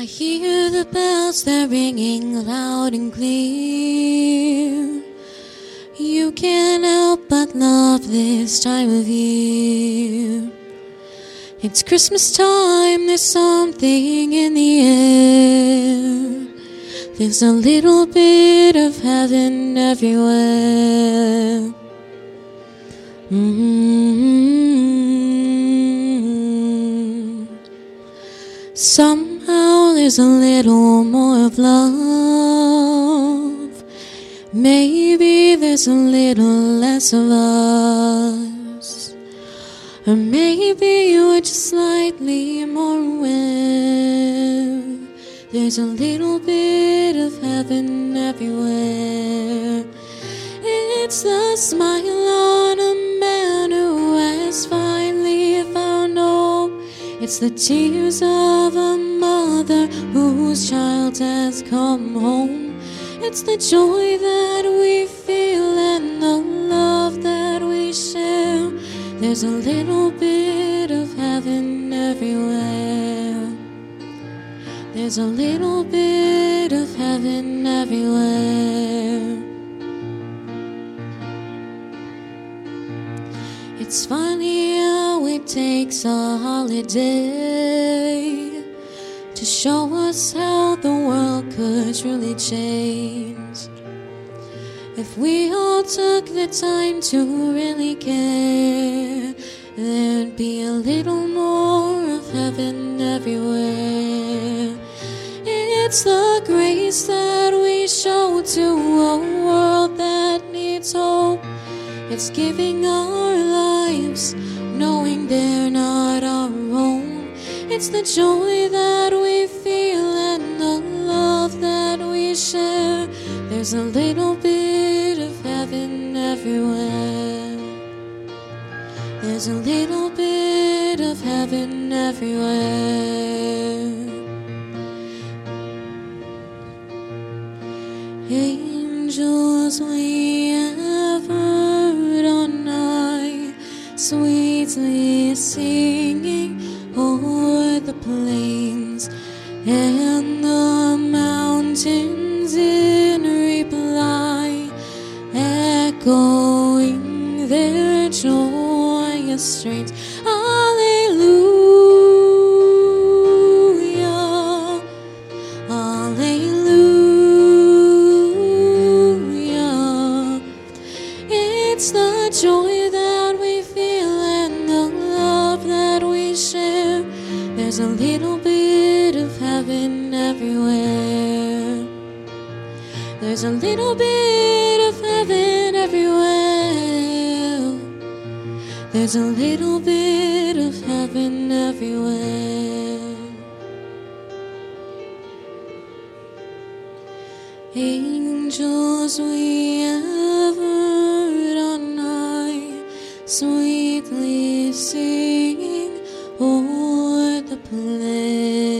I hear the bells, they're ringing loud and clear. You can't help but love this time of year. It's Christmas time, there's something in the air. There's a little bit of heaven everywhere. Mm-hmm. Somehow there's a little more of love. Maybe there's a little less of us. Or maybe you're just slightly more aware. There's a little bit of heaven everywhere. It's the smile on a man who has finally found. It's the tears of a mother whose child has come home. It's the joy that we feel and the love that we share. There's a little bit of heaven everywhere. There's a little bit of heaven everywhere. It's funny how it takes a holiday to show us how the world could truly change. If we all took the time to really care, there'd be a little more of heaven everywhere. It's the grace that we show to a world that needs hope. It's giving our lives, knowing they're not our own. It's the joy that we feel and the love that we share. There's a little bit of heaven everywhere. There's a little bit of heaven everywhere. Angels we high, sweetly singing o'er the plains and the mountains in reply, echoing their joyous strains. There's a little bit of heaven everywhere. There's a little bit of heaven everywhere. Angels we heard on high, sweetly singing o'er the plains.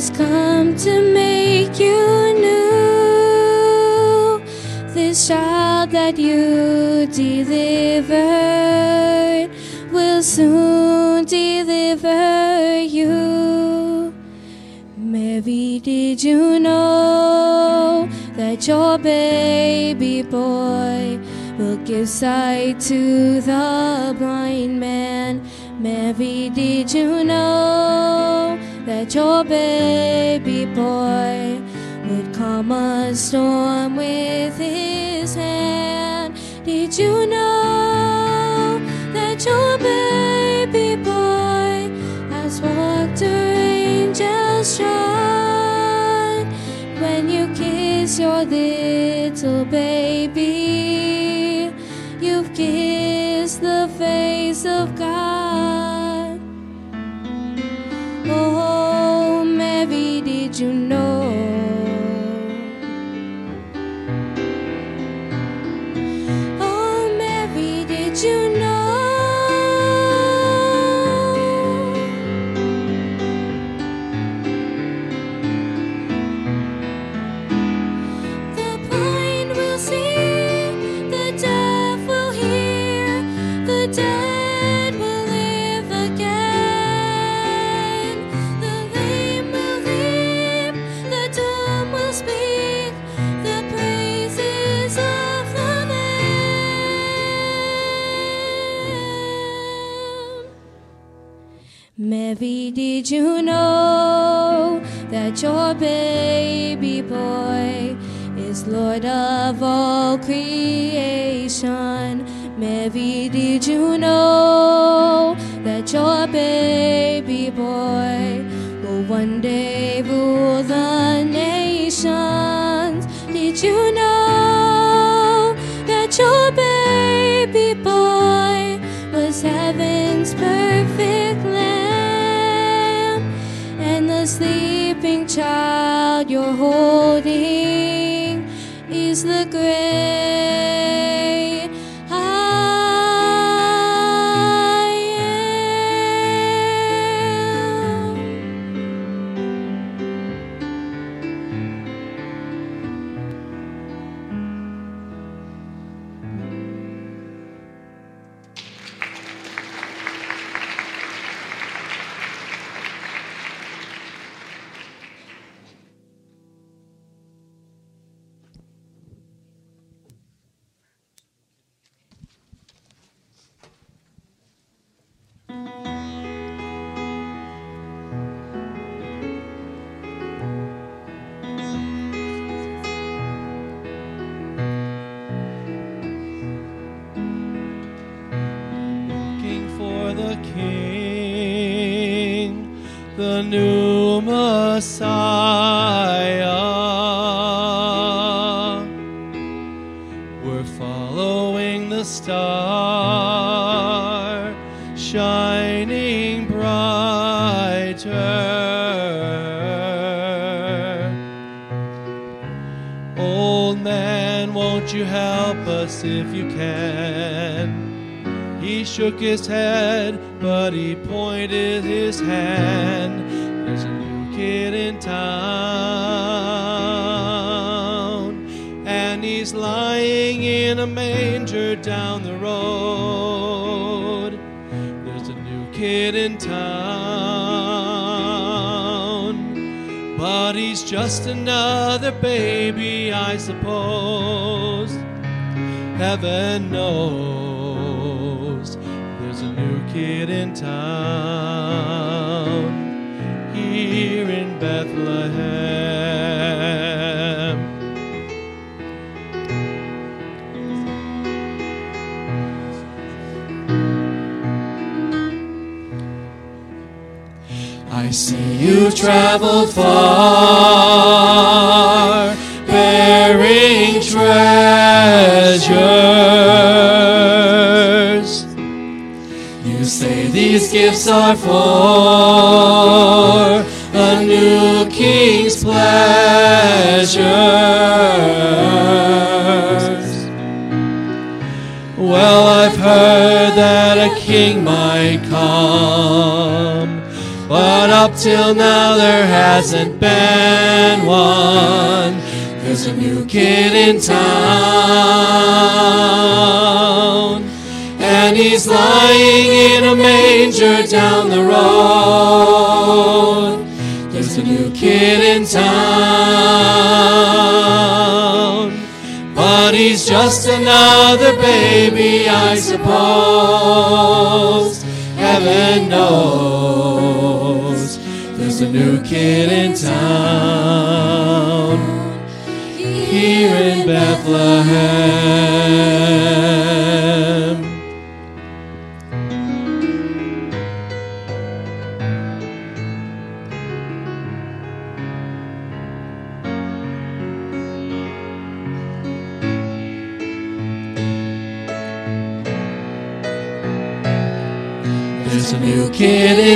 has come to make you new? This child that you delivered will soon deliver you. Mary, did you know that your baby boy will give sight to the blind man? Mary, did you know that your baby boy would calm a storm with his hand? Did you know that your baby boy has walked where angels trod? When you kiss your little baby, you've kissed the face of God. Mary, did you know that your baby boy is Lord of all creation? Mary, did you know that your baby boy will one child you're holding is the great He shook for a new king's pleasures. Well, I've heard that a king might come, but up till now there hasn't been one. There's a new kid in town, he's lying in a manger down the road. There's a new kid in town, but he's just another baby, I suppose. Heaven knows there's a new kid in town here in Bethlehem.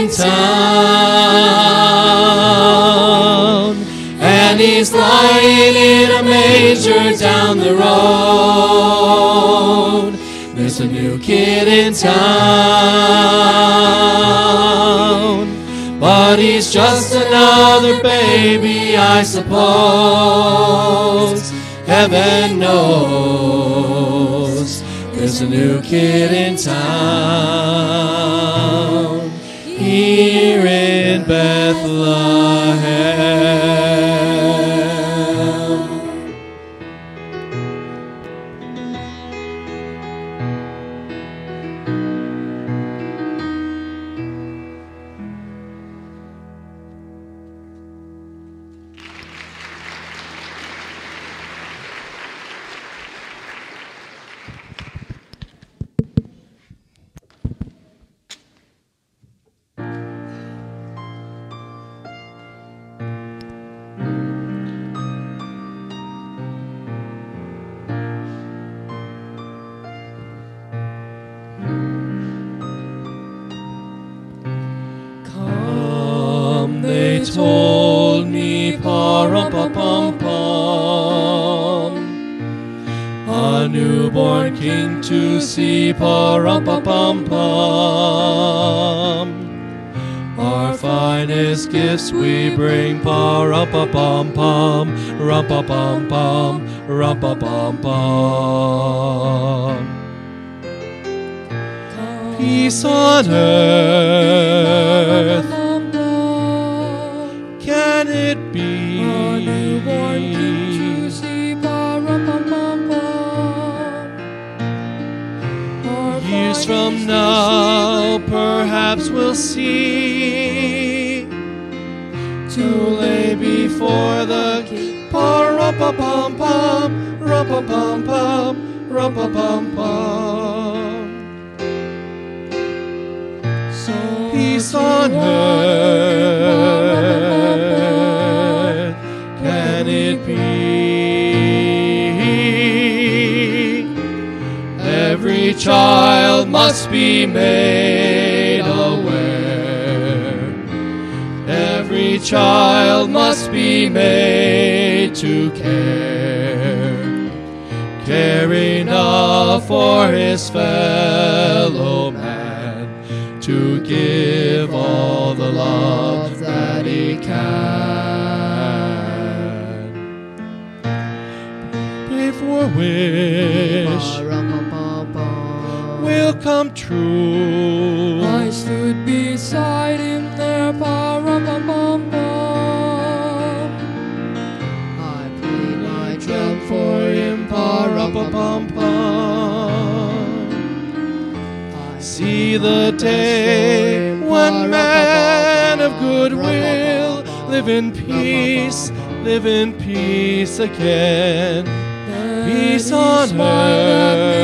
In town, and he's lying in a manger down the road. There's a new kid in town, but he's just another baby, I suppose. Heaven knows there's a new kid in town in Bethlehem. See, pa-rum-pa-pum-pum. Our finest gifts we bring, pa-rum-pa-pum-pum, rum-pa-pum-pum, rum-pa-pum-pum. Peace on earth, now, perhaps we'll see to lay before the king. Pa-rum-pa-pum-pum, rum-pa-pum-pum, rum-pa-pum-pum. So Peace on earth, can it be? Every child must be made aware. Every child must be made to care. Care enough for his fellow man to give all the love that he can. Before wish come true. I stood beside him there, pa-rum-pum-pum-pum. I played my Drum for him, pa pum I See the day when men of goodwill live in peace, live in peace again. Peace on smiled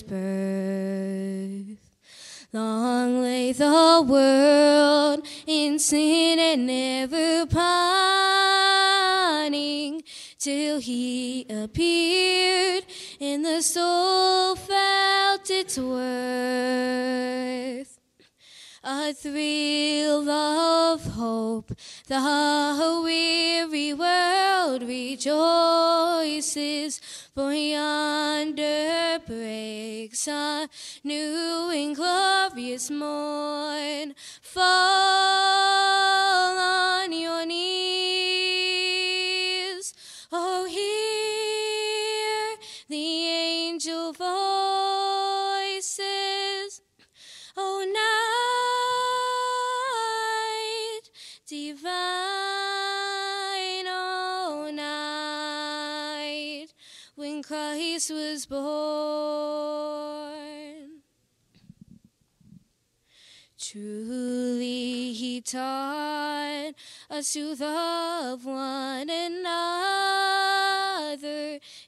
Birth. Long lay the world in sin and never pining till he appeared and the soul felt its worth. A thrill of hope, the weary world rejoices, for yonder breaks a new and glorious morn. Fall on your knees, was born. Truly, he taught us to love one another.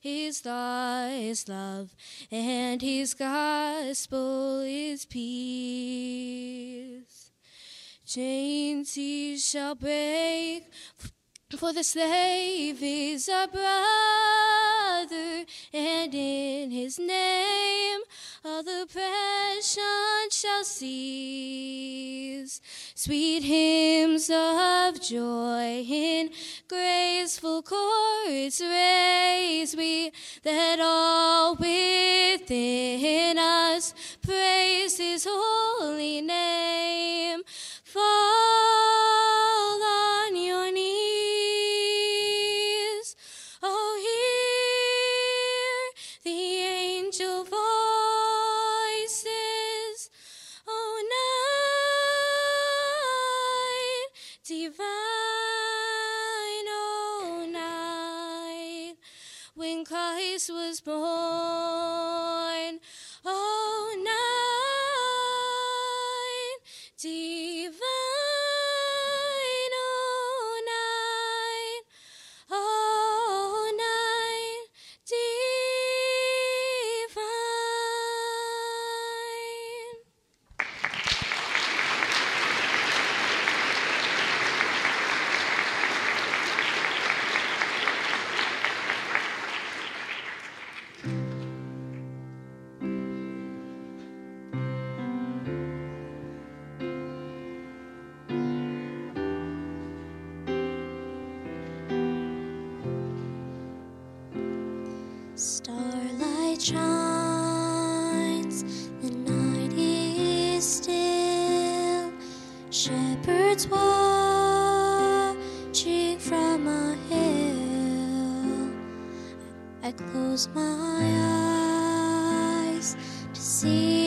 His law is love, and his gospel is peace. Chains he shall break, for the slave is a brother, and in his name all the oppression shall cease. Sweet hymns of joy in graceful chorus raise we, that all within us praise his holy name. Fall on your knees. Shepherds watching from a hill. I close my eyes to see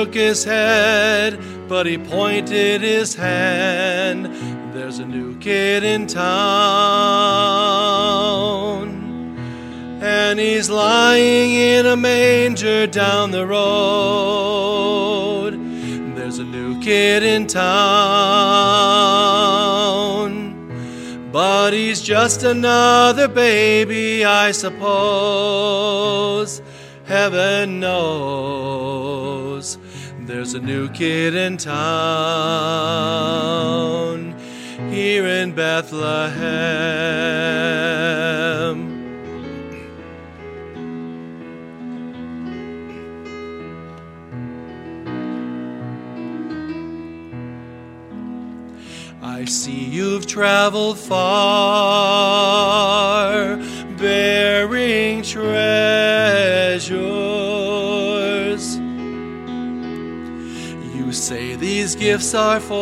shook his head, but he pointed his hand. There's a new kid in town, and he's lying in a manger down the road. There's a new kid in town, but he's just another baby, I suppose. Heaven knows there's a new kid in town here in Bethlehem. I see you've traveled far, bearing treasures. These gifts are for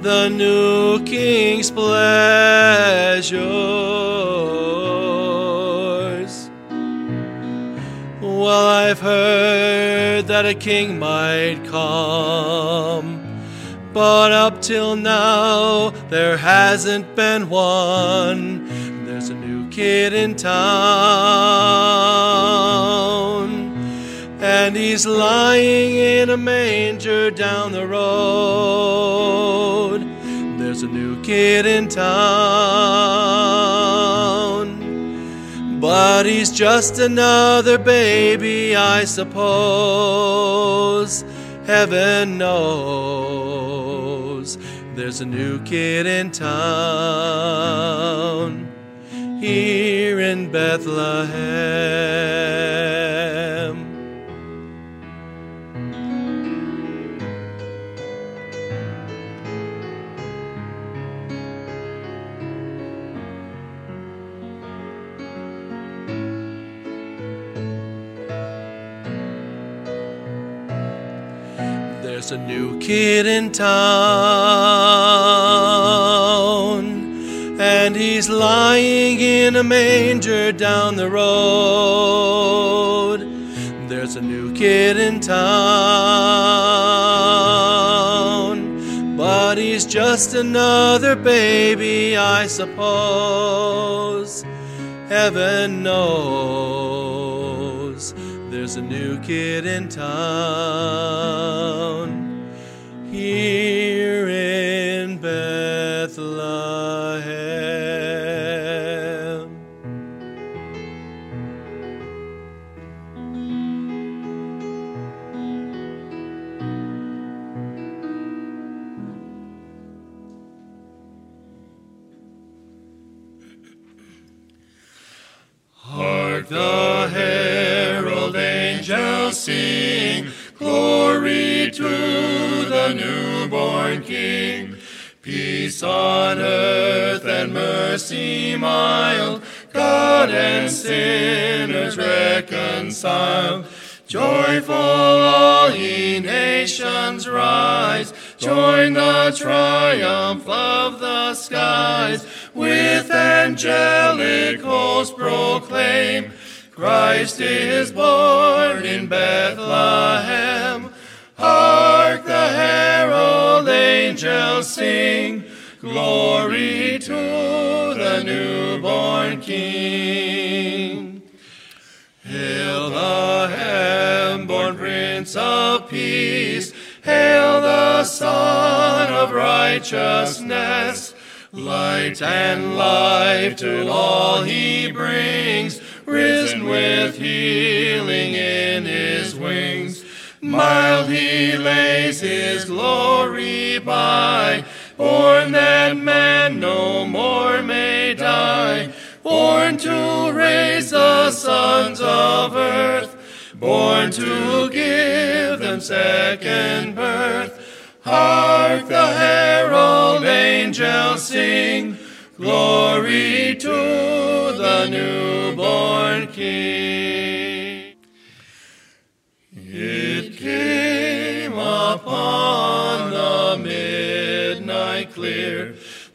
the new king's pleasures. Well, I've heard that a king might come. But up till now, there hasn't been one. There's a new kid in town, and he's lying in a manger down the road. There's a new kid in town, but he's just another baby, I suppose. Heaven knows there's a new kid in town here in Bethlehem. There's a new kid in town, and he's lying in a manger down the road. There's a new kid in town, but he's just another baby, I suppose. Heaven knows there's a new kid in town. Here the newborn King. Peace on earth and mercy mild, God and sinners reconciled. Joyful all ye nations rise, join the triumph of the skies. With angelic hosts proclaim, Christ is born in Bethlehem. Hark the herald angels sing, glory to the newborn King. Hail the heaven-born Prince of Peace, hail the Son of Righteousness. Light and life to all he brings, risen with healing in his wings. Mild he lays his glory by, born that man no more may die, born to raise the sons of earth, born to give them second birth. Hark the herald angels sing, glory to the newborn King.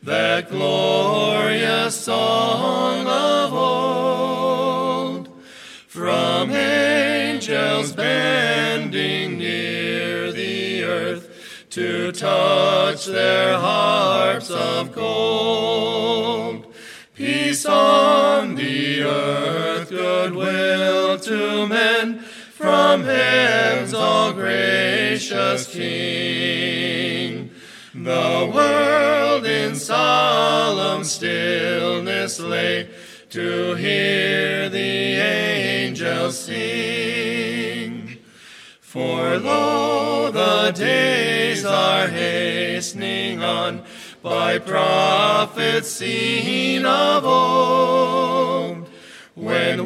That glorious song of old. From angels bending near the earth to touch their harps of gold. Peace on the earth, goodwill to men, from heaven's all gracious King. The world in solemn stillness lay to hear the angels sing. For lo, the days are hastening on by prophets seen of old, when the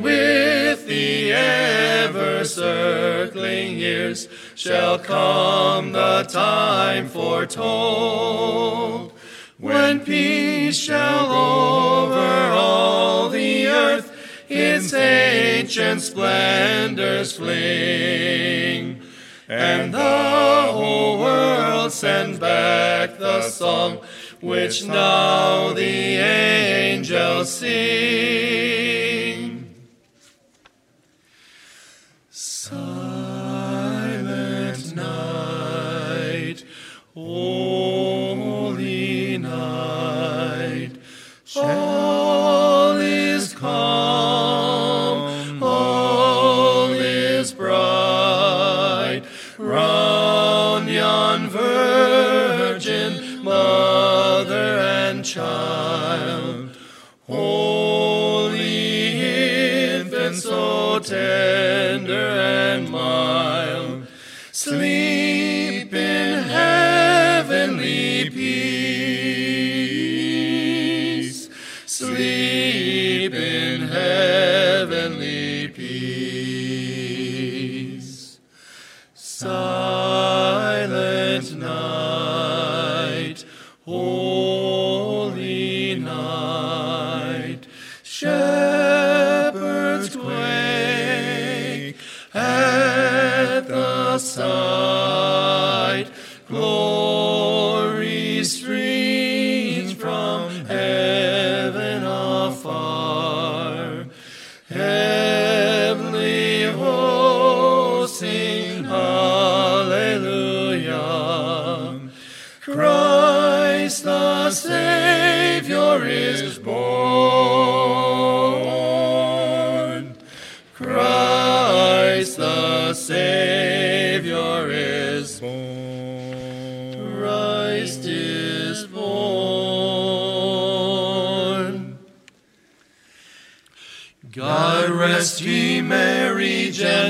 ever circling years shall come the time foretold, when peace shall over all the earth its ancient splendors fling, and the whole world sends back the song which now the angels sing.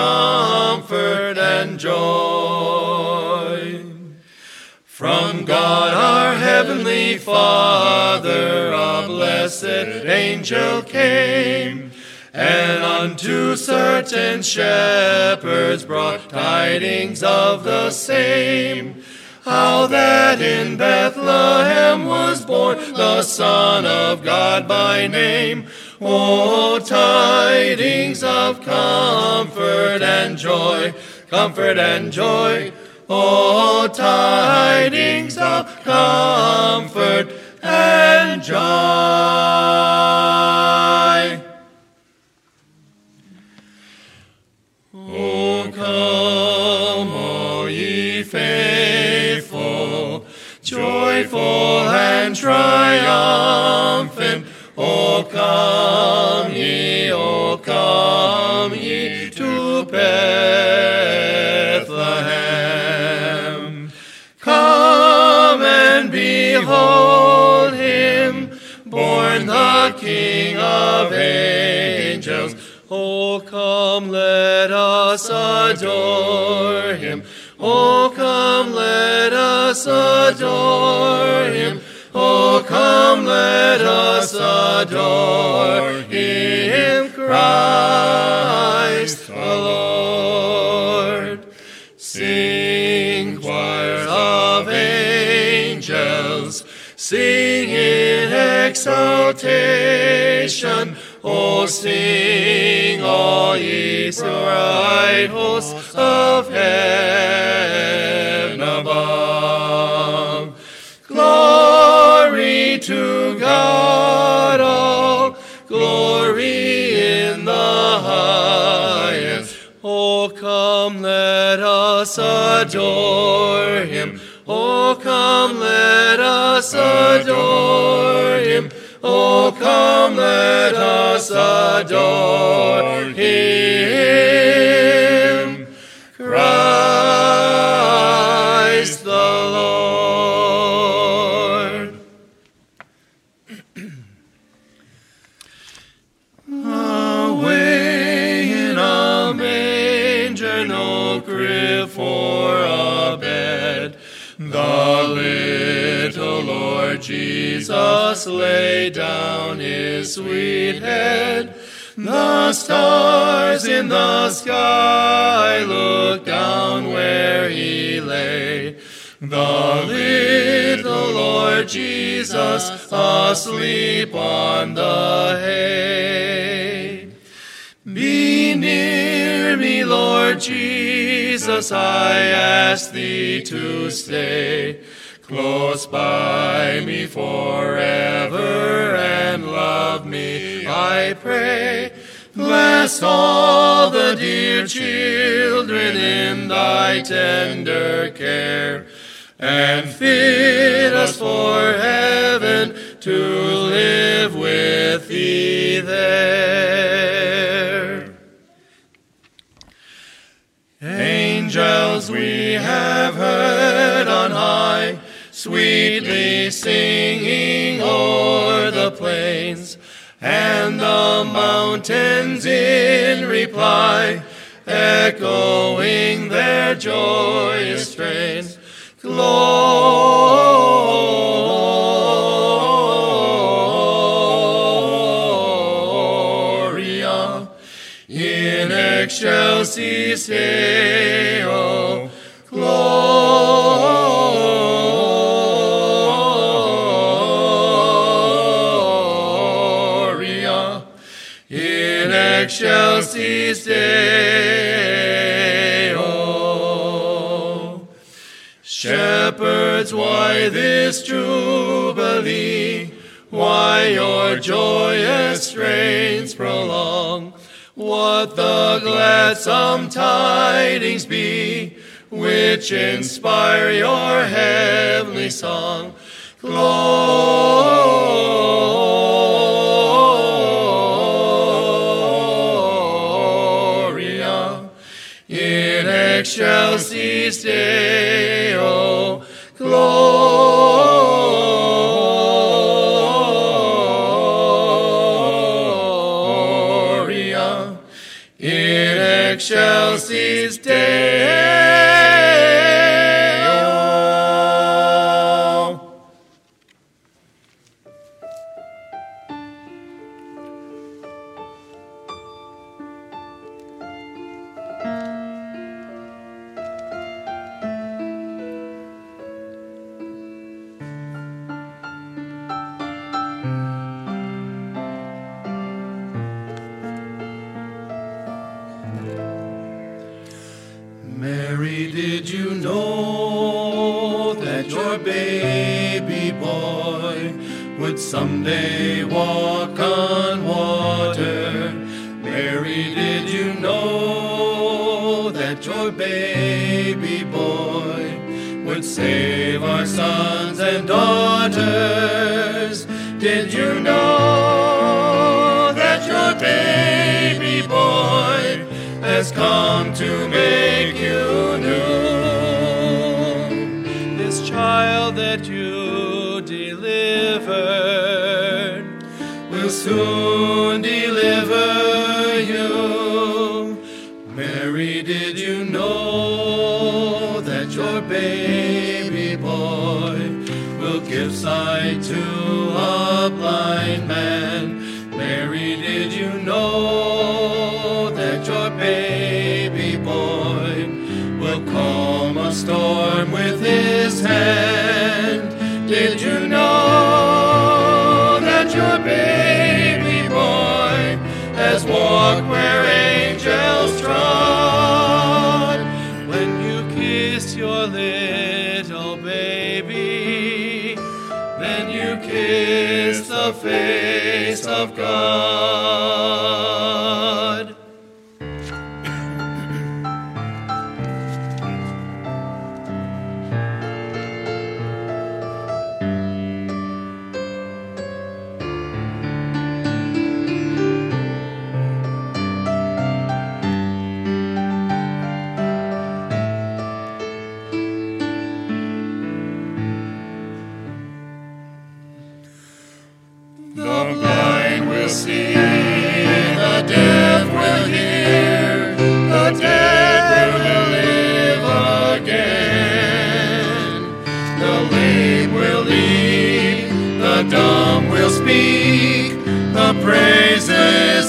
comfort and joy. From God our heavenly Father, a blessed angel came, and unto certain shepherds brought tidings of the same. How that in Bethlehem was born the Son of God by name. O tidings of comfort and joy, comfort and joy. O tidings of comfort and joy. King of angels. Oh, come, let us adore him. Oh, come, let us adore him. Oh, come, let us adore him, Christ the Lord. Sing, choir of angels, sing in exaltation. Sing, all ye bright hosts of heaven above. Glory to God, all glory in the highest. Oh, come, let us adore him. Oh, come, let us adore Oh, come, let us adore him. Laid down his sweet head. The stars in the sky looked down where he lay. The little Lord Jesus asleep on the hay. Be near me, Lord Jesus, I ask thee to stay close by me forever and love me, I pray. Bless all the dear children in thy tender care and fit us for heaven to live with thee there. Sweetly singing o'er the plains, and the mountains in reply, echoing their joyous strains. Gloria in excelsis Deo. Shepherds, why this jubilee? Why your joyous strains prolong? What the gladsome tidings be, which inspire your heavenly song? Gloria in excelsis Deo. Gloria your baby boy would save our sons and daughters? Did you know that your baby boy has come to make you new? This child that you delivered will soon deliver you. Sight to a blind man. Mary, did you know that your baby boy will calm a storm with his hand? Did you know that your baby boy has walked where the face of God.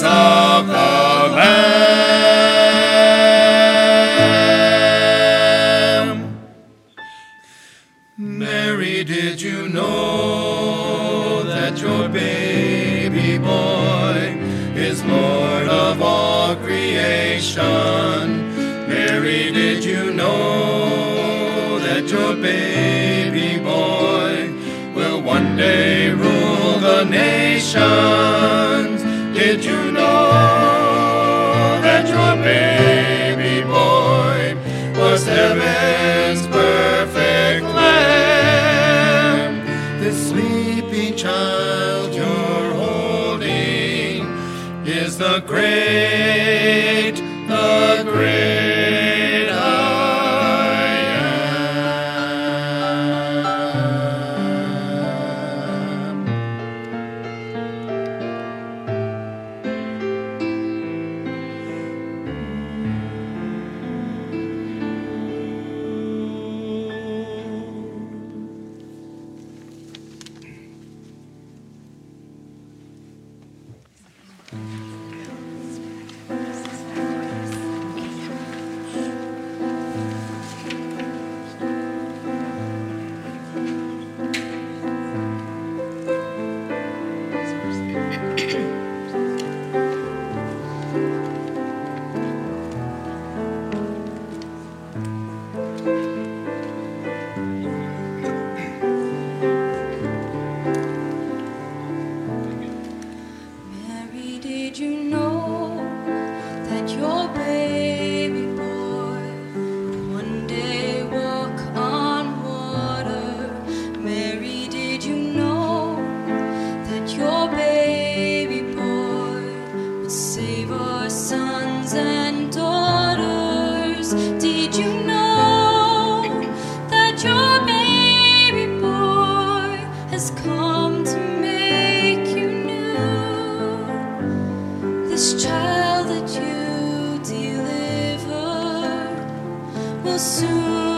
Of the Lamb. Mary, did you know that your baby boy is Lord of all creation? Mary, did you know that your baby boy will one day rule the nations? Did you your baby boy was heaven's perfect lamb? This sleeping child you're holding is the great, that you deliver will soon.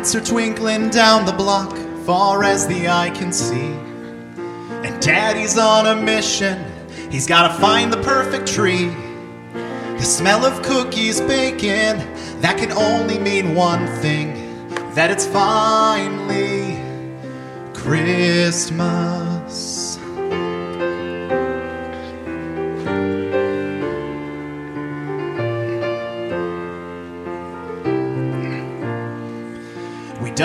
Lights are twinkling down the block, far as the eye can see. And Daddy's on a mission, he's gotta find the perfect tree. The smell of cookies baking, that can only mean one thing that it's finally Christmas.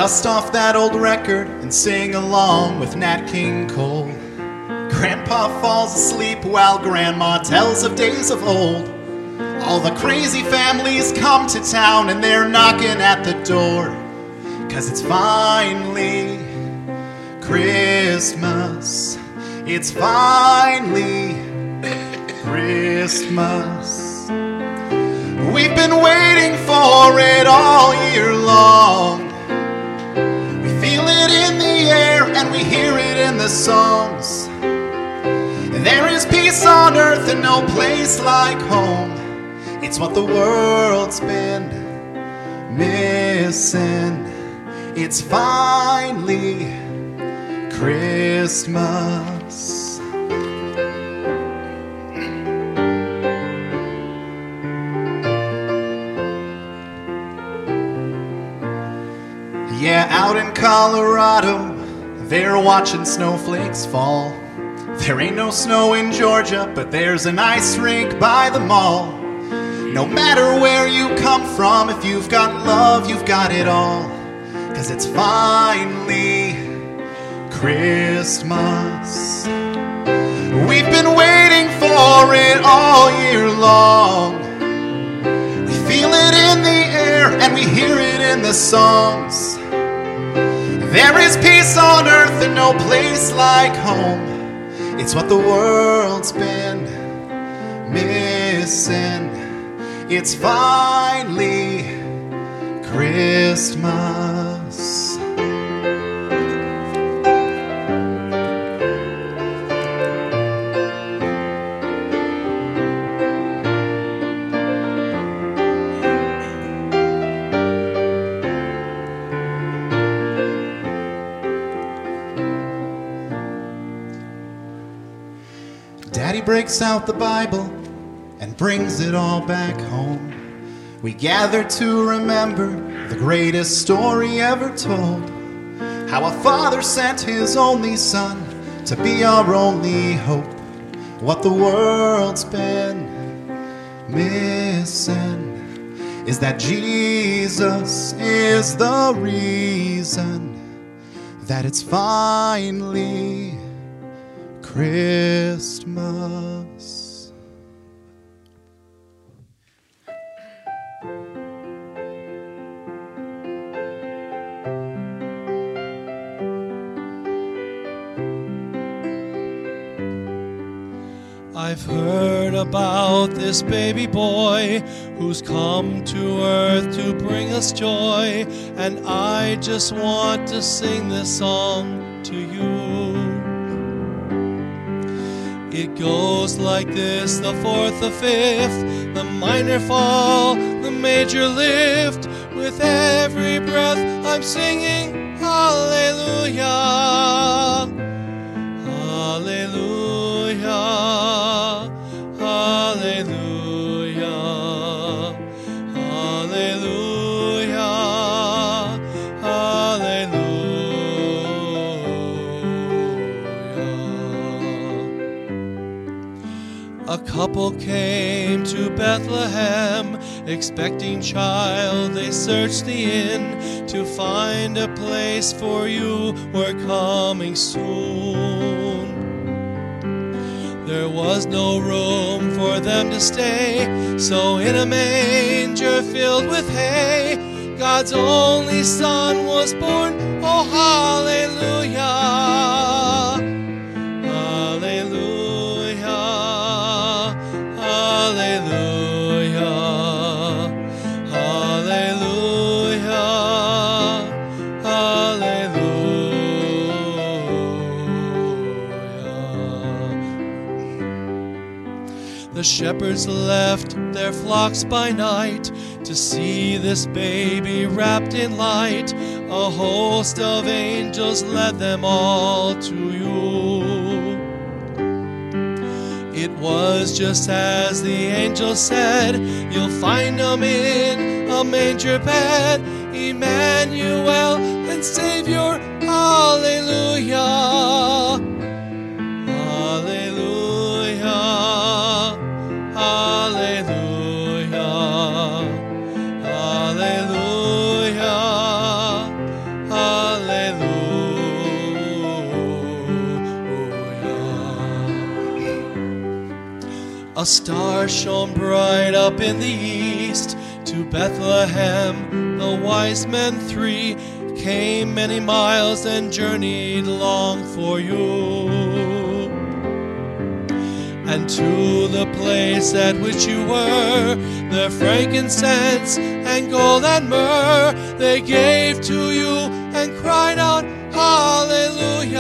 Dust off that old record and sing along with Nat King Cole. Grandpa falls asleep while Grandma tells of days of old. All the crazy families come to town and they're knocking at the door. Cause it's finally Christmas. It's finally Christmas. We've been waiting for it all year long. Songs. There is peace on earth and no place like home. It's what the world's been missing. It's finally Christmas. Yeah, out in Colorado, they're watching snowflakes fall. There ain't no snow in Georgia, but there's an ice rink by the mall. No matter where you come from, if you've got love, you've got it all. Cause it's finally Christmas. We've been waiting for it all year long. We feel it in the air and we hear it in the songs. There is peace on earth and no place like home. It's what the world's been missing. It's finally Christmas. Breaks out the Bible and brings it all back home. We gather to remember the greatest story ever told. How a father sent his only son to be our only hope. What the world's been missing is that Jesus is the reason that it's finally Christmas. I've heard about this baby boy who's come to earth to bring us joy, and I just want to sing this song to you. It goes like this the fourth, the fifth, the minor fall, the major lift. With every breath, I'm singing Hallelujah. Hallelujah. Couple came to Bethlehem, expecting child. They searched the inn to find a place for you. We're coming soon. There was no room for them to stay, so in a manger filled with hay, God's only Son was born. Oh, hallelujah! Shepherds left their flocks by night to see this baby wrapped in light. A host of angels led them all to you. It was just as the angel said, You'll find him in a manger bed, Emmanuel and Savior. Hallelujah. Hallelujah. A star shone bright up in the east to Bethlehem. The wise men three came many miles and journeyed long for you. And to the place at which you were, their frankincense and gold and myrrh they gave to you and cried out! Hallelujah!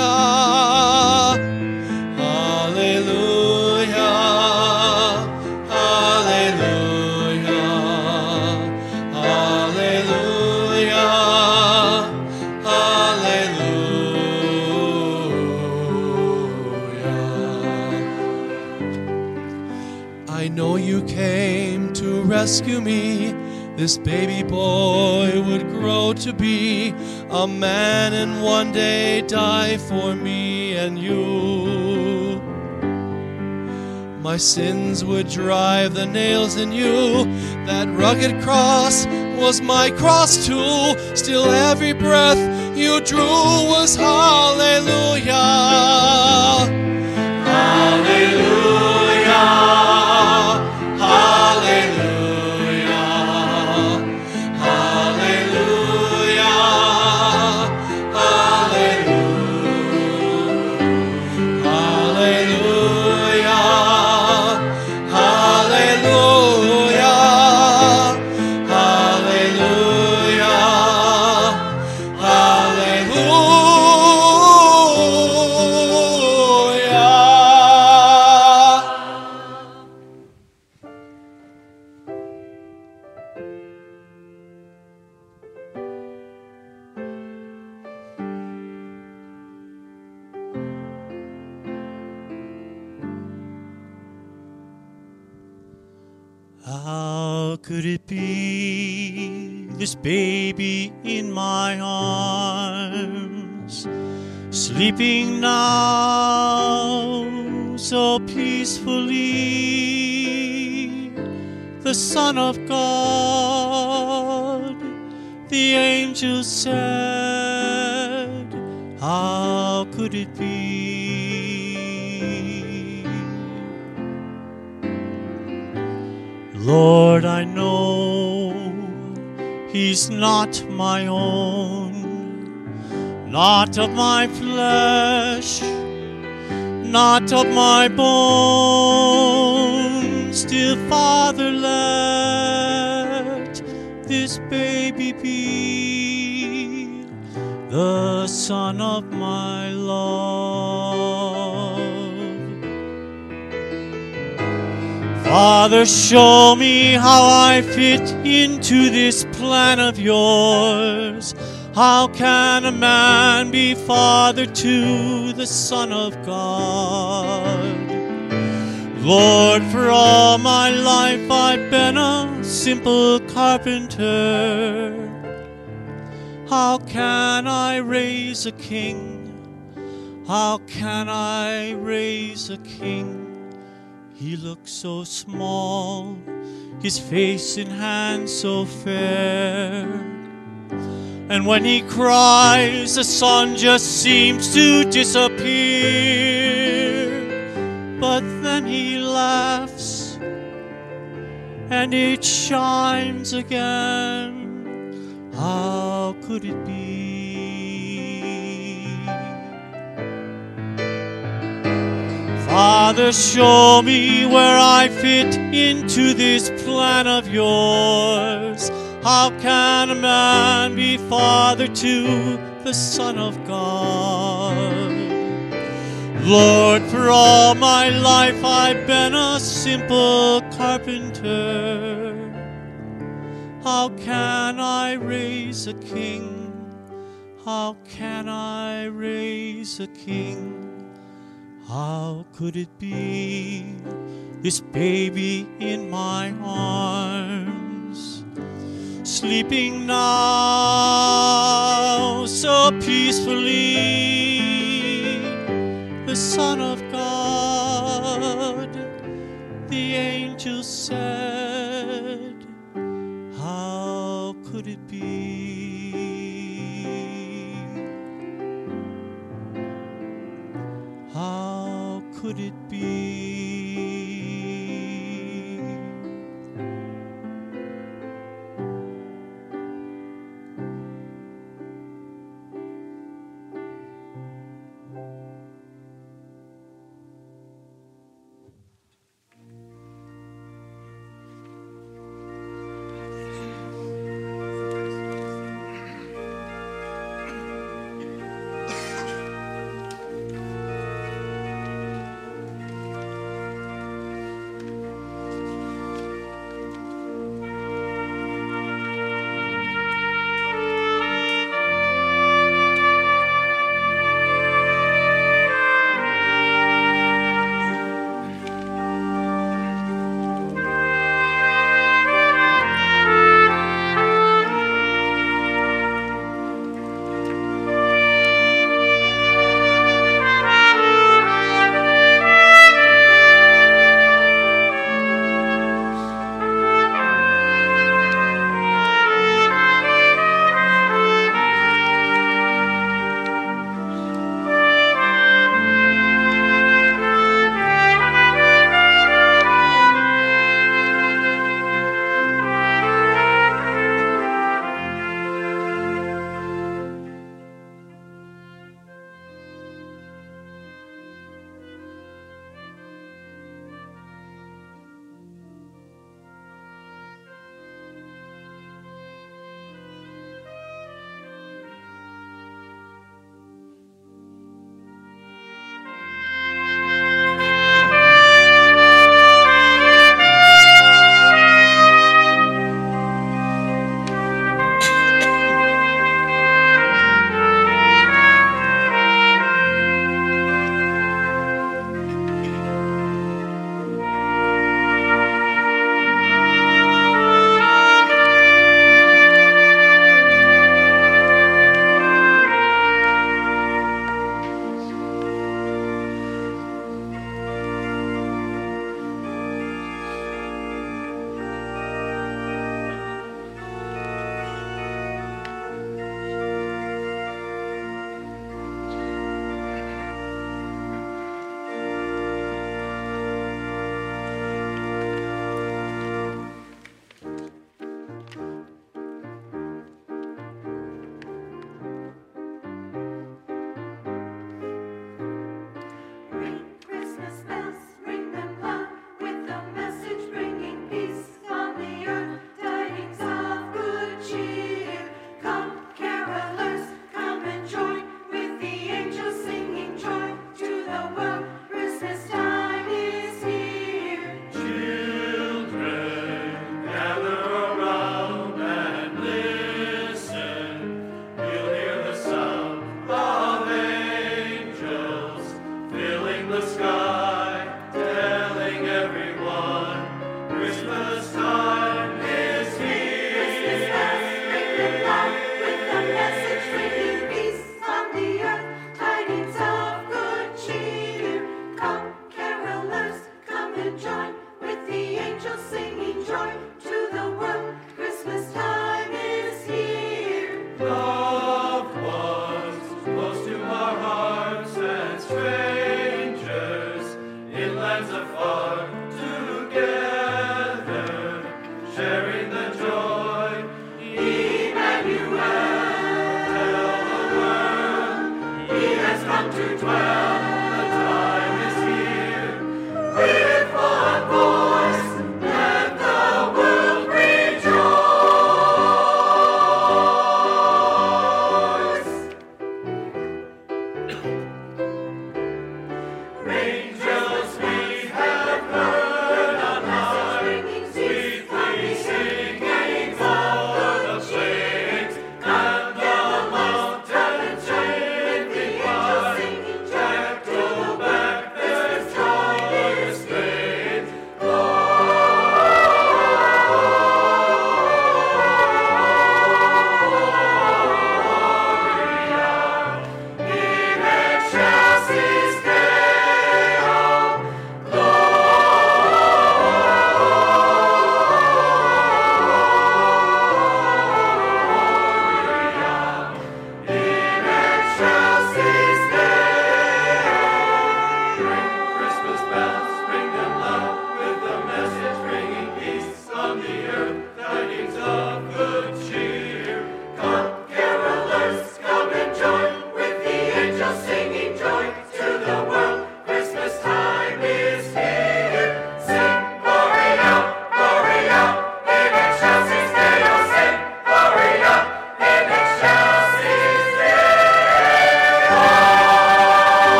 Rescue me. This baby boy would grow to be a man and one day die for me and you. My sins would drive the nails in you. That rugged cross was my cross too. Still, every breath you drew was hallelujah. Hallelujah. Baby in my arms, sleeping now so peacefully? The Son of God, the angel said, How could it be? Lord, I know he's not my own, not of my flesh, not of my bones. Dear Father, let this baby be the son of my love. Father, show me how I fit into this plan of yours. How can a man be father to the Son of God? Lord, for all my life I've been a simple carpenter. How can I raise a king? How can I raise a king? He looks so small, his face and hands so fair. And when he cries, the sun just seems to disappear. But then he laughs, and it shines again. How could it be? Father, show me where I fit into this plan of yours. How can a man be father to the Son of God? Lord, for all my life I've been a simple carpenter. How can I raise a king? How can I raise a king? How could it be? This baby in my arms? Sleeping now so peacefully, the Son of God, the angel said, strangers in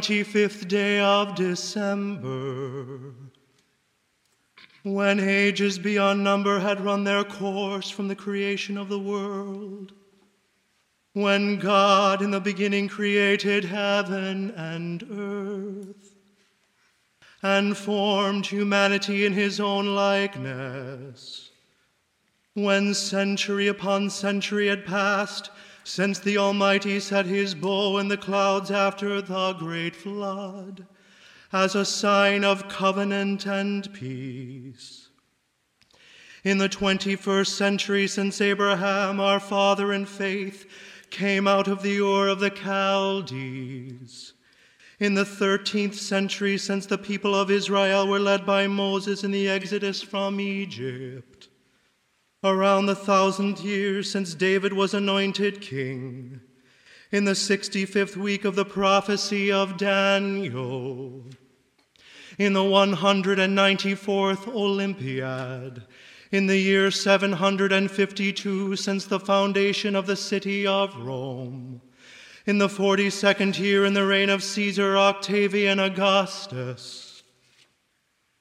25th day of December, when ages beyond number had run their course from the creation of the world, when God in the beginning created heaven and earth, and formed humanity in his own likeness, when century upon century had passed since the Almighty set his bow in the clouds after the great flood, as a sign of covenant and peace. In the 21st century, since Abraham, our father in faith, came out of the Ur of the Chaldees, in the 13th century, since the people of Israel were led by Moses in the exodus from Egypt, around the thousandth year since David was anointed king, in the 65th week of the prophecy of Daniel, in the 194th Olympiad, in the year 752 since the foundation of the city of Rome, in the 42nd year in the reign of Caesar Octavian Augustus,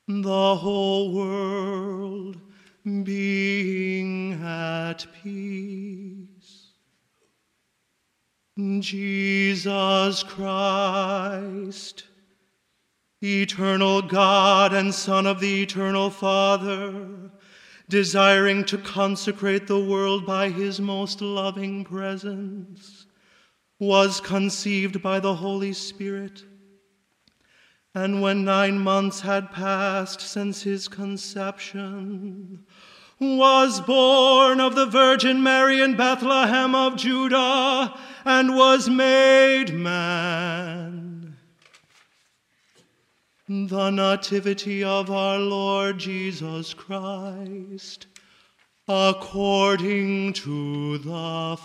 the whole world being at peace. Jesus Christ, eternal God and Son of the eternal Father, desiring to consecrate the world by his most loving presence, was conceived by the Holy Spirit. And when nine months had passed since his conception, was born of the Virgin Mary in Bethlehem of Judah, and was made man. The Nativity of our Lord Jesus Christ, according to the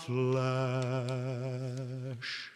flesh.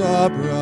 Are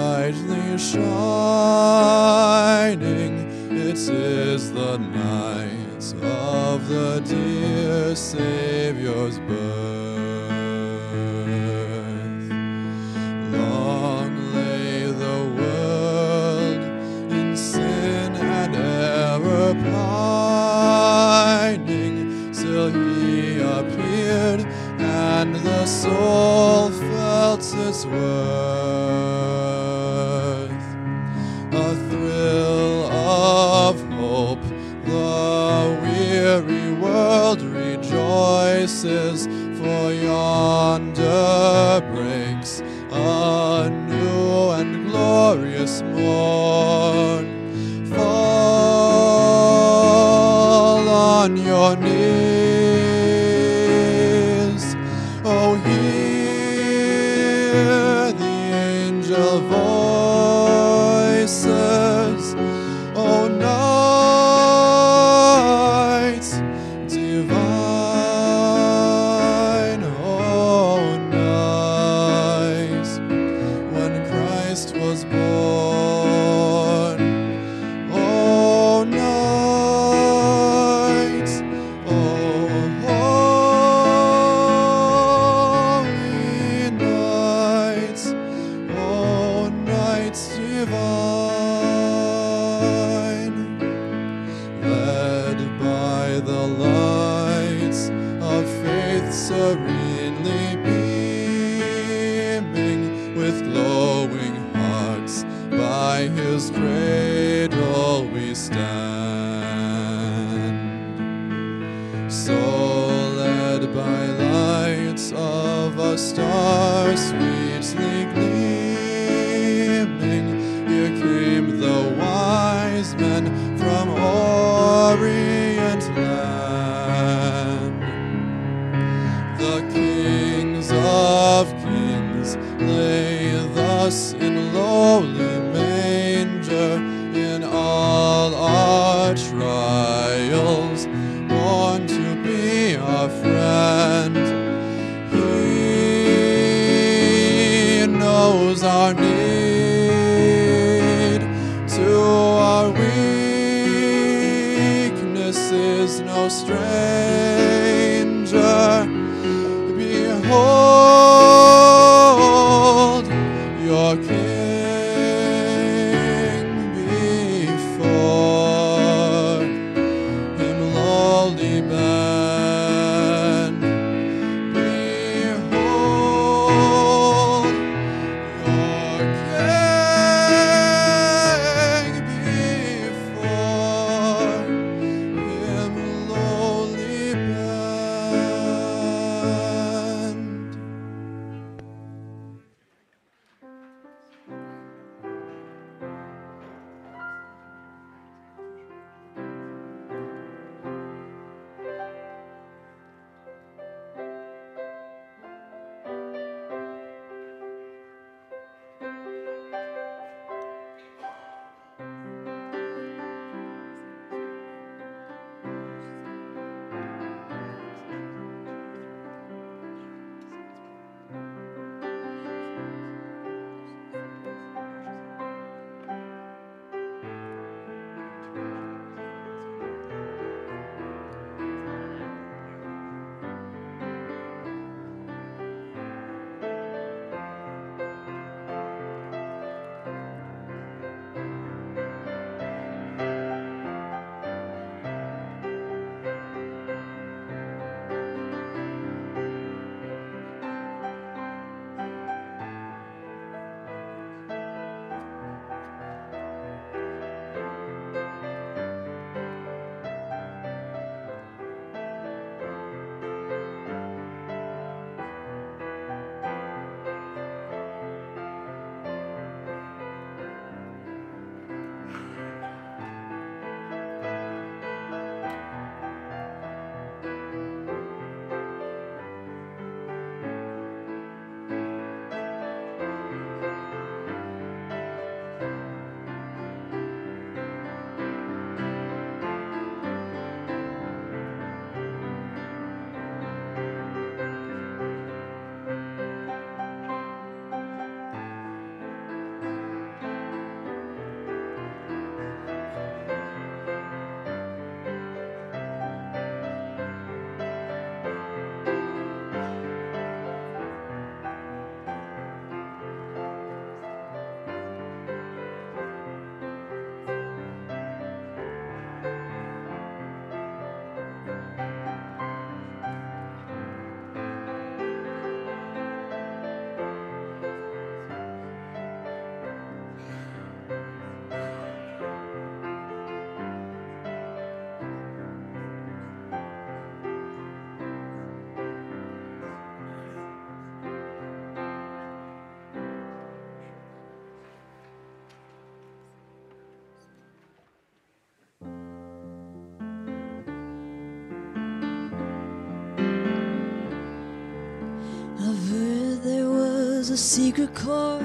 was a secret chord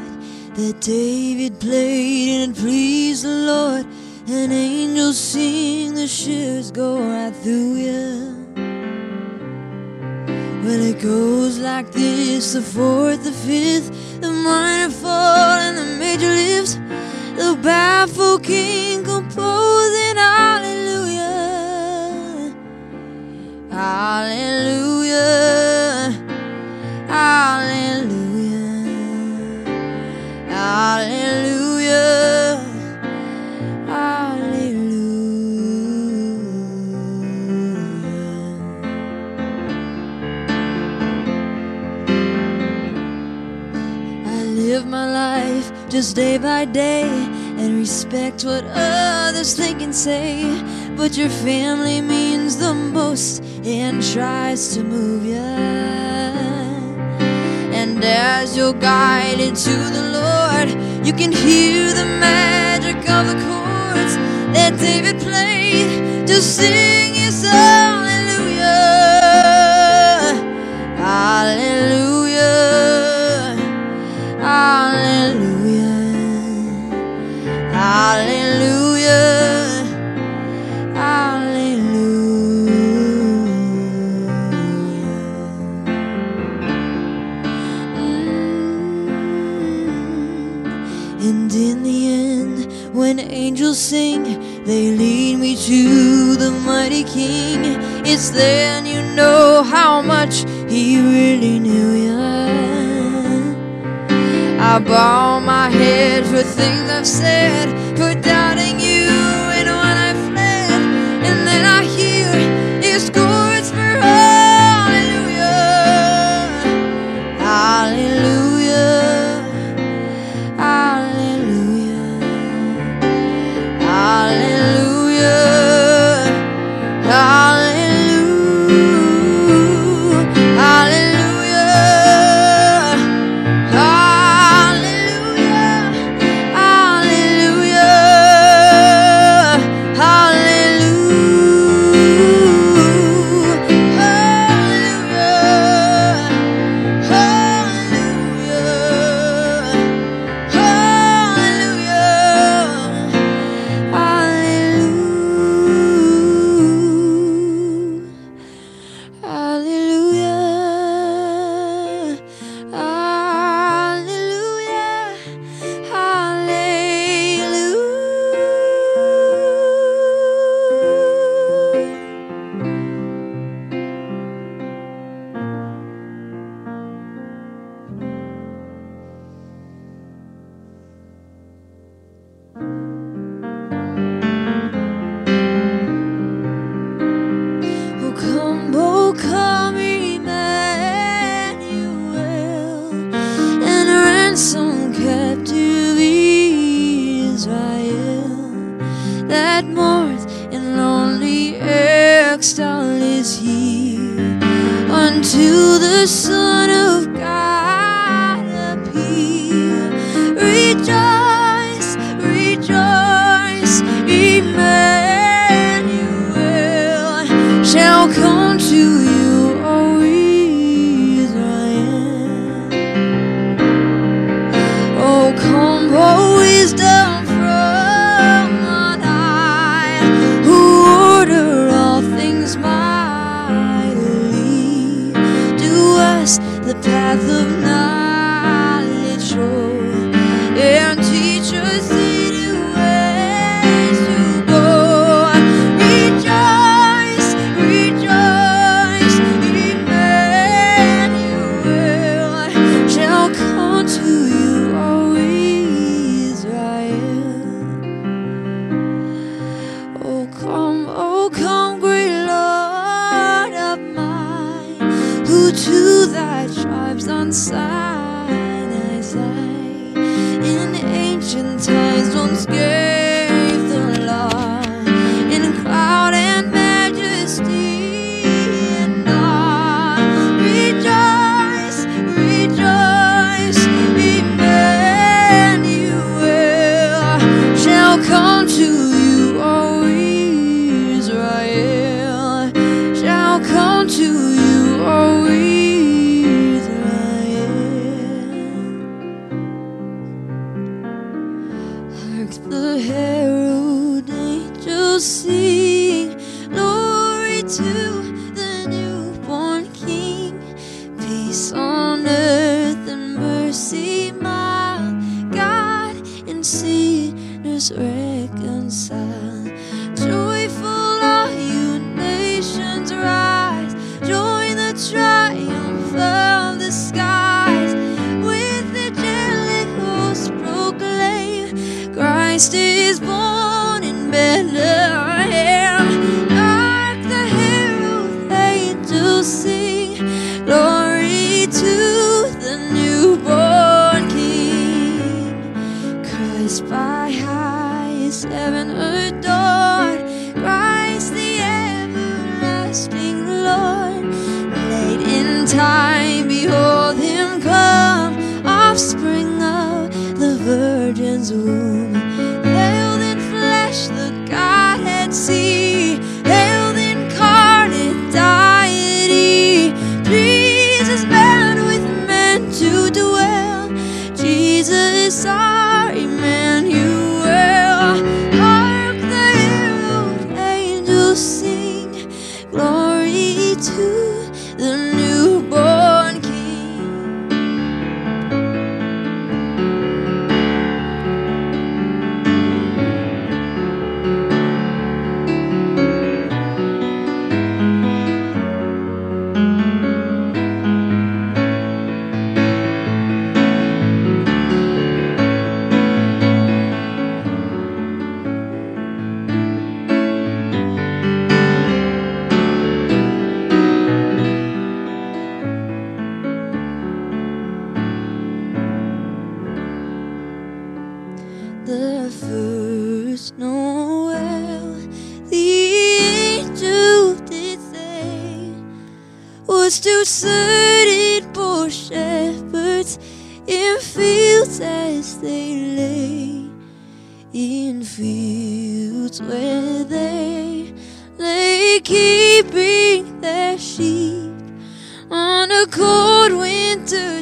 that David played and it pleased the Lord. And angels sing, the shivers go right through you. Well, it goes like this the fourth, the fifth, the minor fall, and the major lifts. The baffled king composing by day and respect what others think and say. But your family means the most and tries to move you. And as you're guided to the Lord, you can hear the magic of the chords that David played to sing his hallelujah. And in the end, when angels sing, they lead me to the mighty King. It's then you know how much He really knew you. I bow my head for things I've said, for doubting you and when I fled. And then I hear His chords Cause high is heaven or keeping their sheep on a cold winter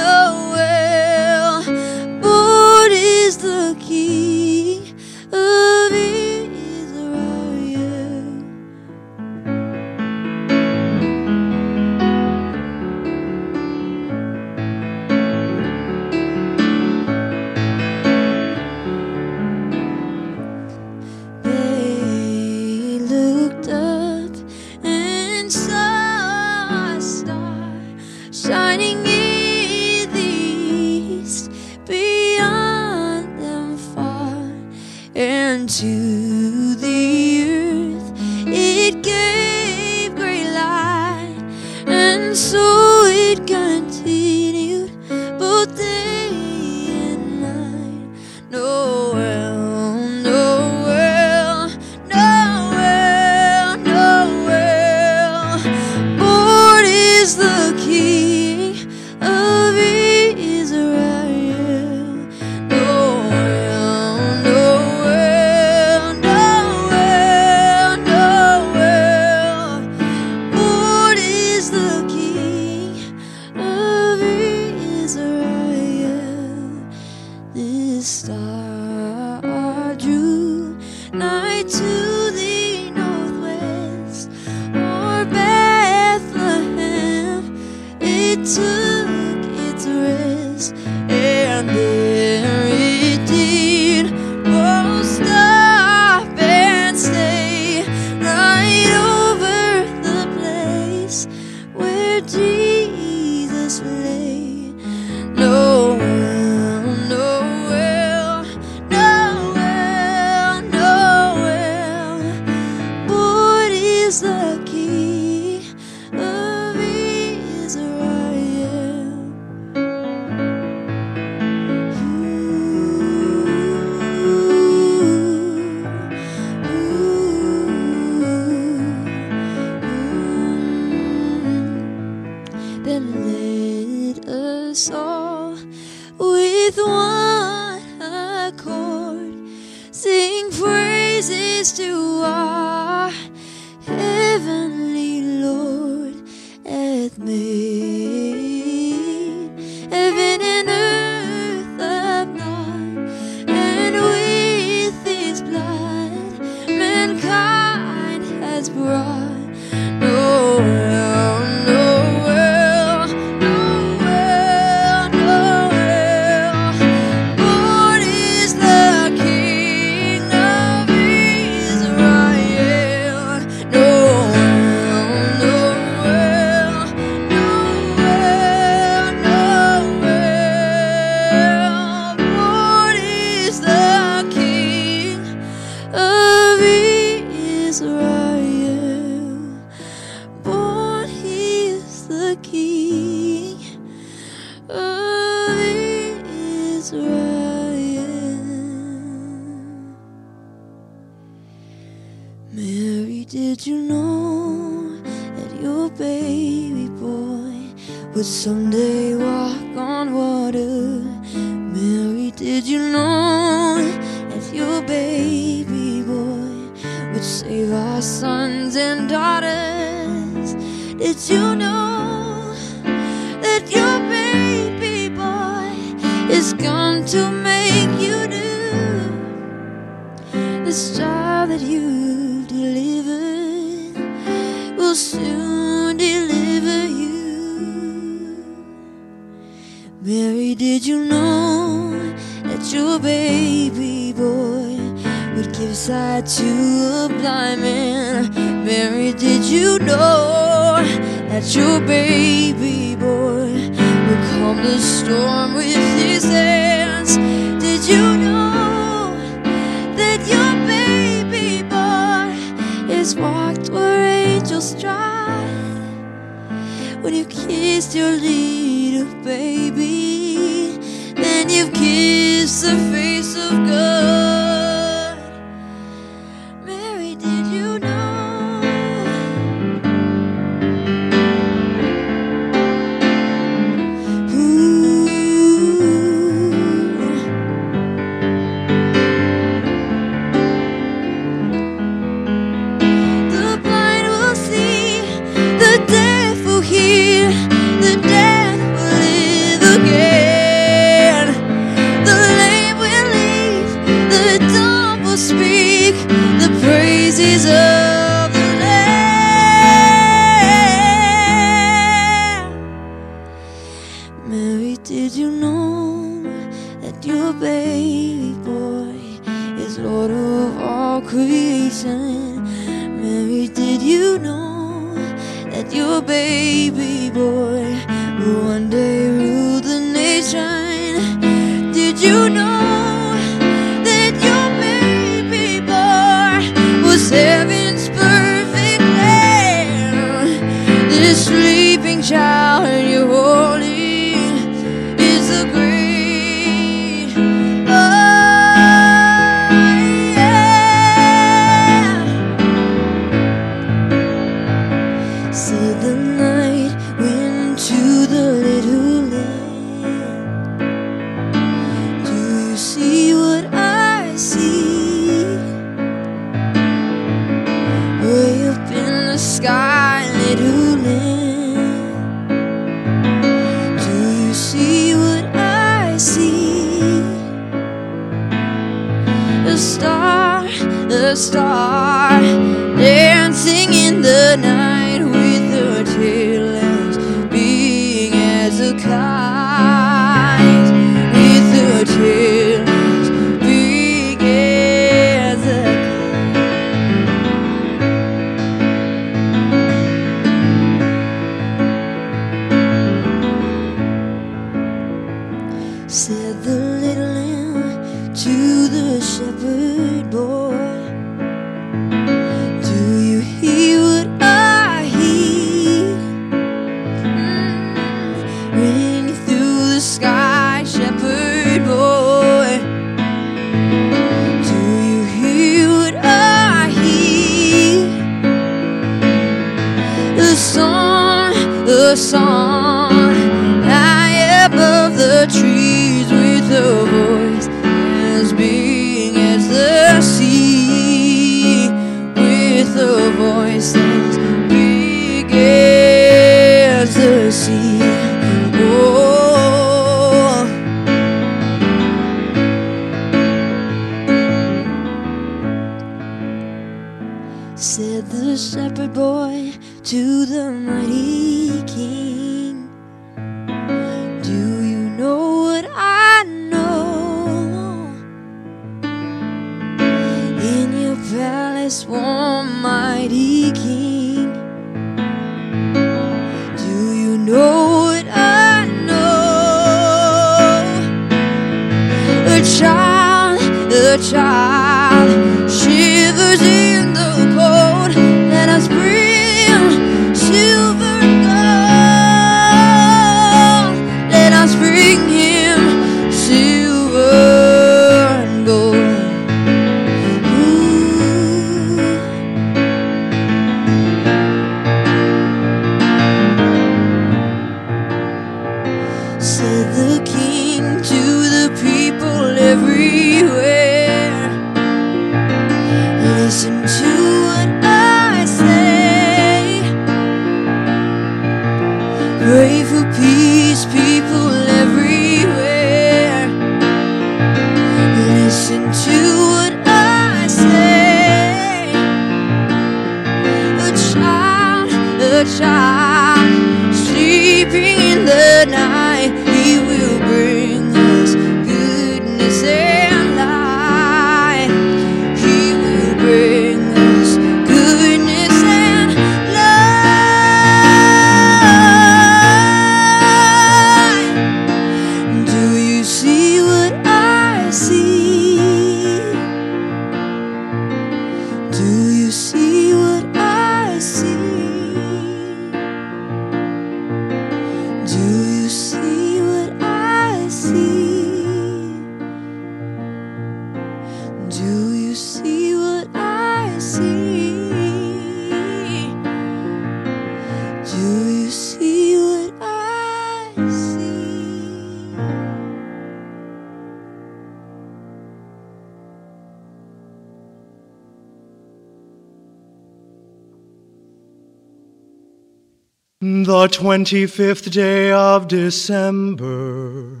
25th day of December,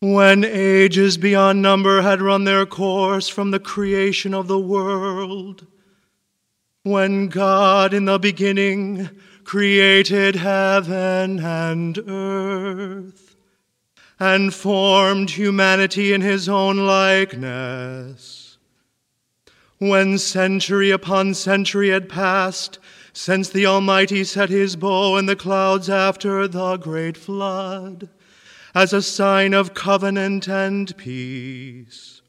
when ages beyond number had run their course from the creation of the world, when God in the beginning created heaven and earth, and formed humanity in his own likeness, when century upon century had passed since the Almighty set his bow in the clouds after the great flood, as a sign of covenant and peace.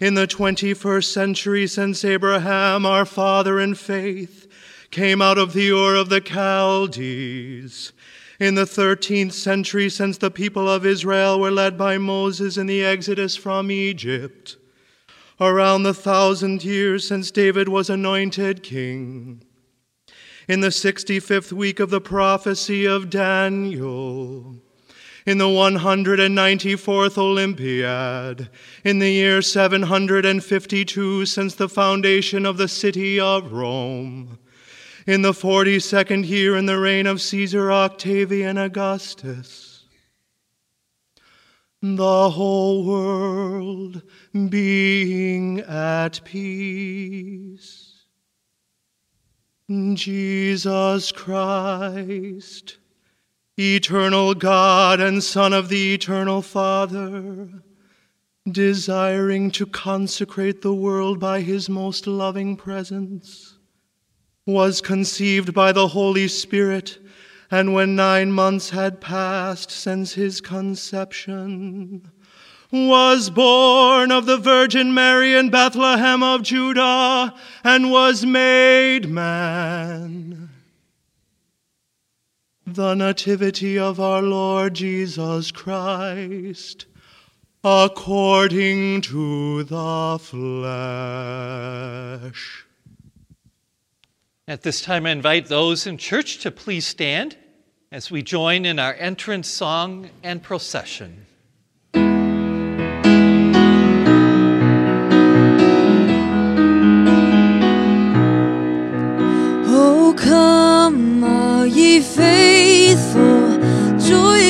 In the 21st century, since Abraham, our father in faith, came out of the Ur of the Chaldees, in the 13th century, since the people of Israel were led by Moses in the exodus from Egypt, around the thousand years since David was anointed king, in the 65th week of the prophecy of Daniel, in the 194th Olympiad, in the year 752 since the foundation of the city of Rome, in the 42nd year in the reign of Caesar Octavian Augustus, the whole world being at peace. Jesus Christ, eternal God and Son of the eternal Father, desiring to consecrate the world by his most loving presence, was conceived by the Holy Spirit, and when nine months had passed since his conception, was born of the Virgin Mary in Bethlehem of Judah and was made man. The Nativity of our Lord Jesus Christ, according to the flesh. At this time, I invite those in church to please stand as we join in our entrance song and procession. Come, all ye faithful, joyful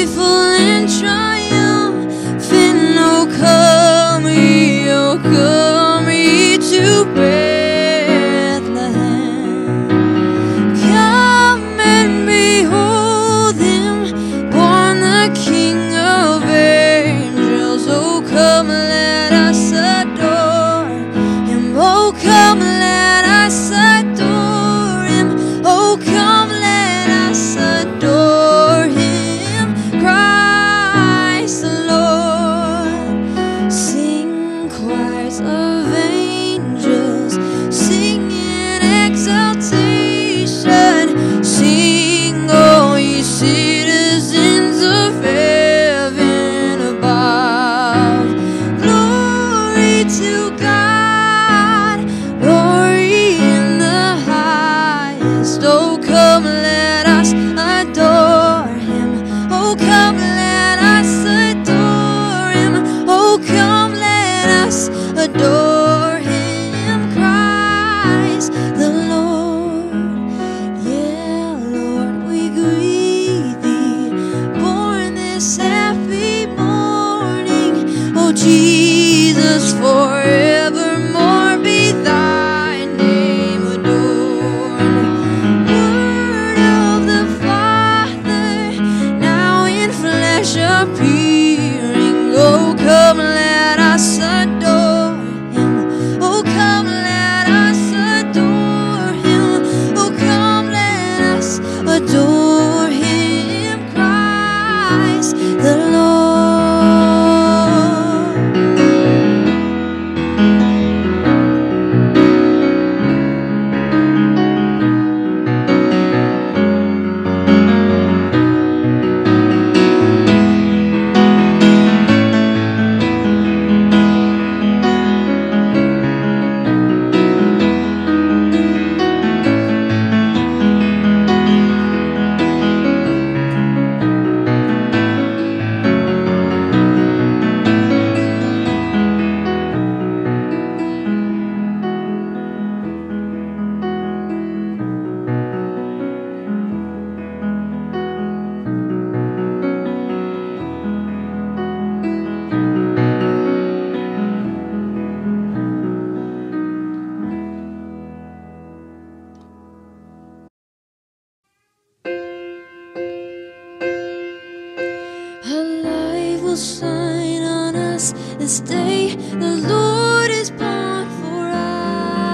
shine on us this day. The Lord is born for us.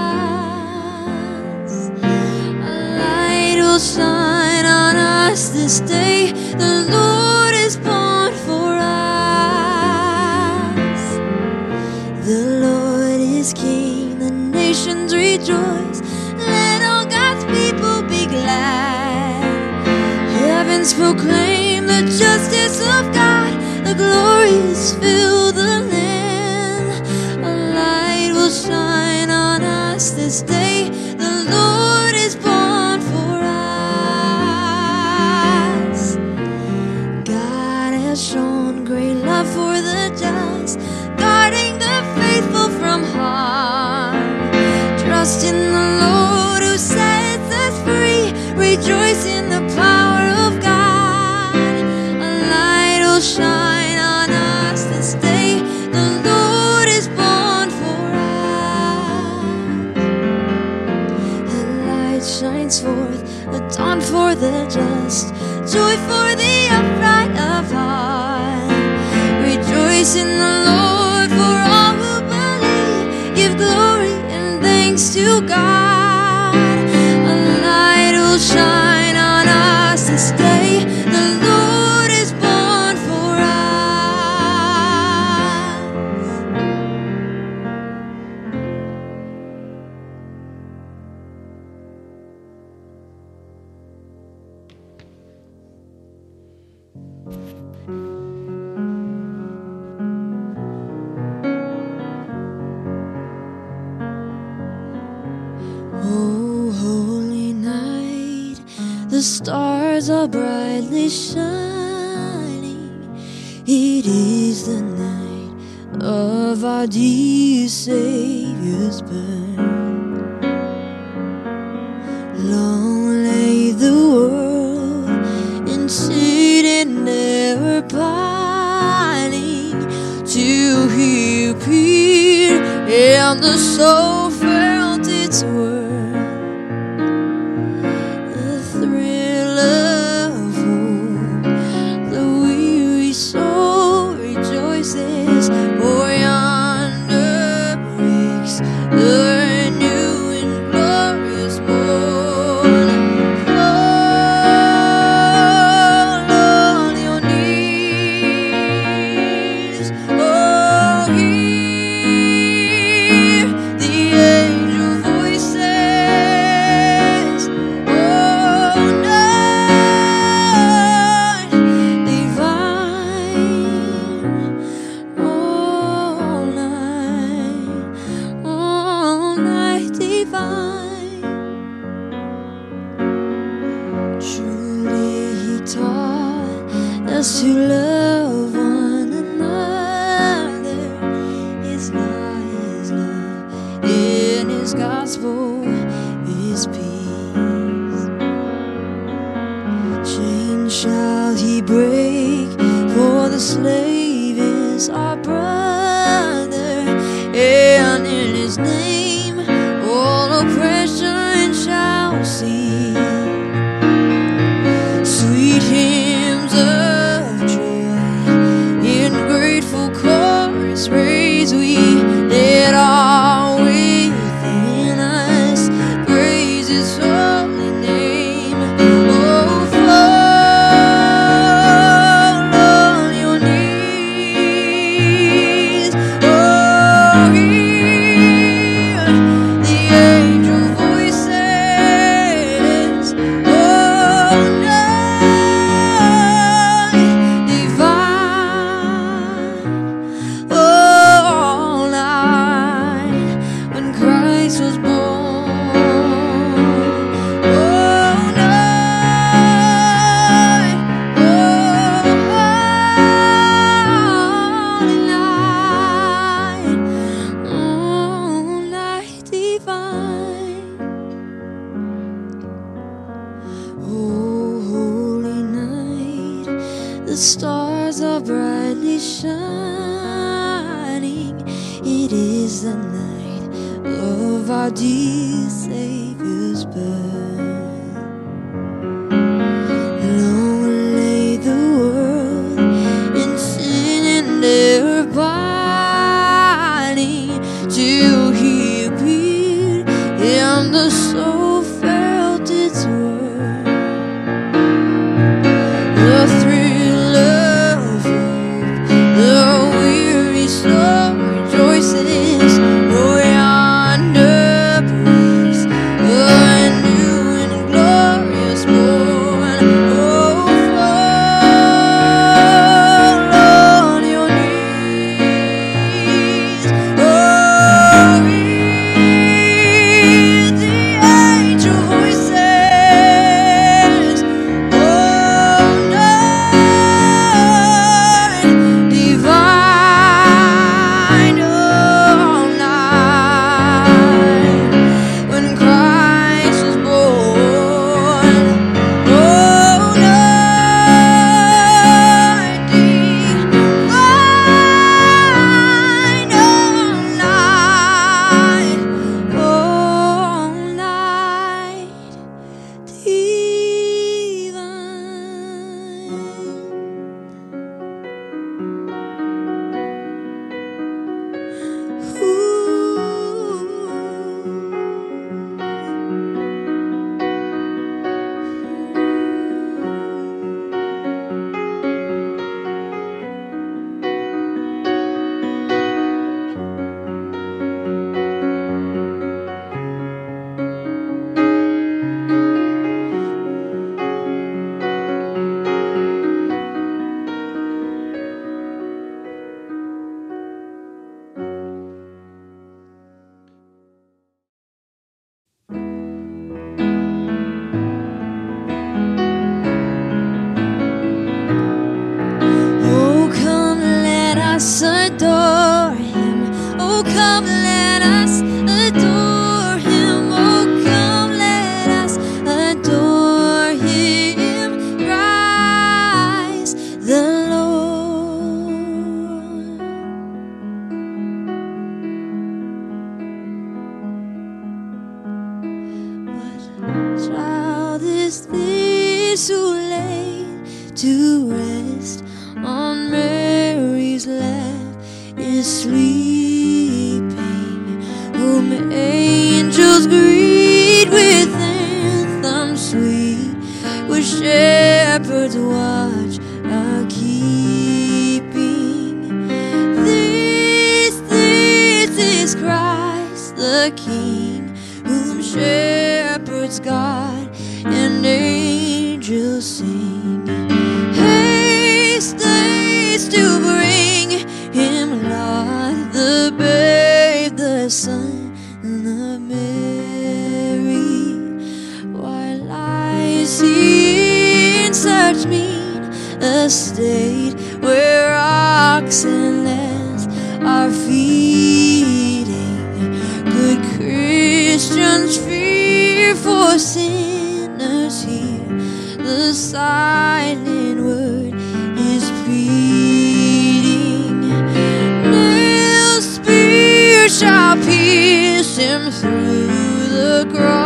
A light will shine on us this day. The Lord is born for us. The Lord is King, the nations rejoice. Let all God's people be glad. Heavens proclaim the justice of God the glories fill the land. A light will shine on us this day. just joy for the upright of heart. Rejoice in the Lord for all who believe. Give glory and thanks to God. silent word is pleading. Nail spear shall pierce him through the cross.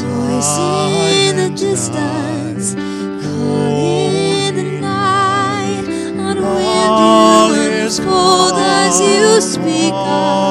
Voice in the distance, calling the night, on wind as cold as you speak of.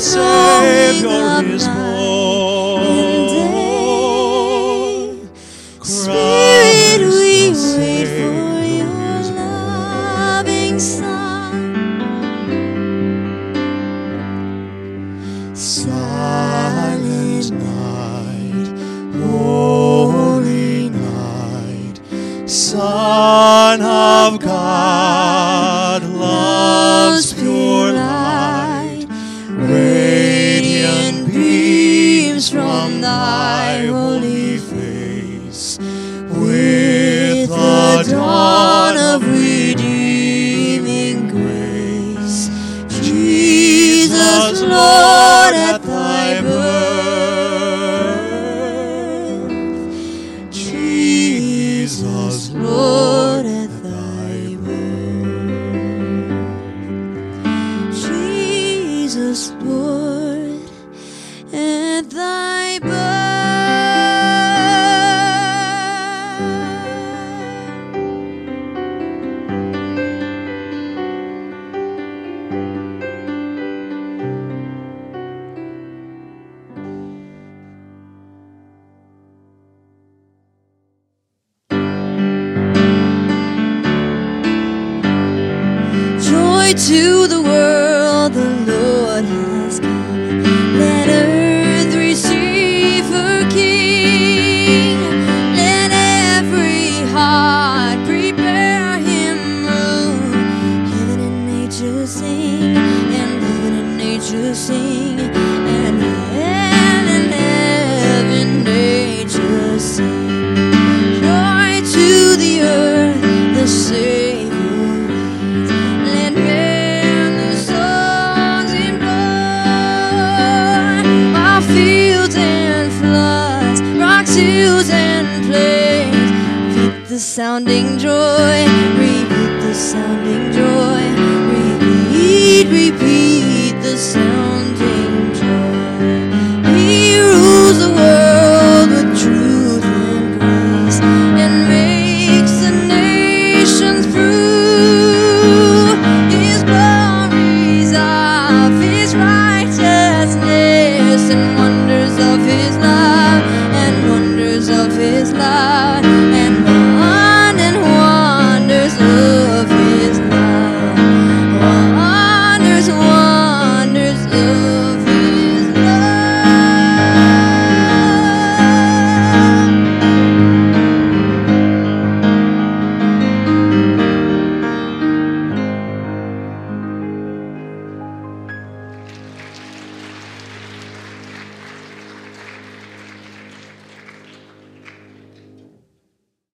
say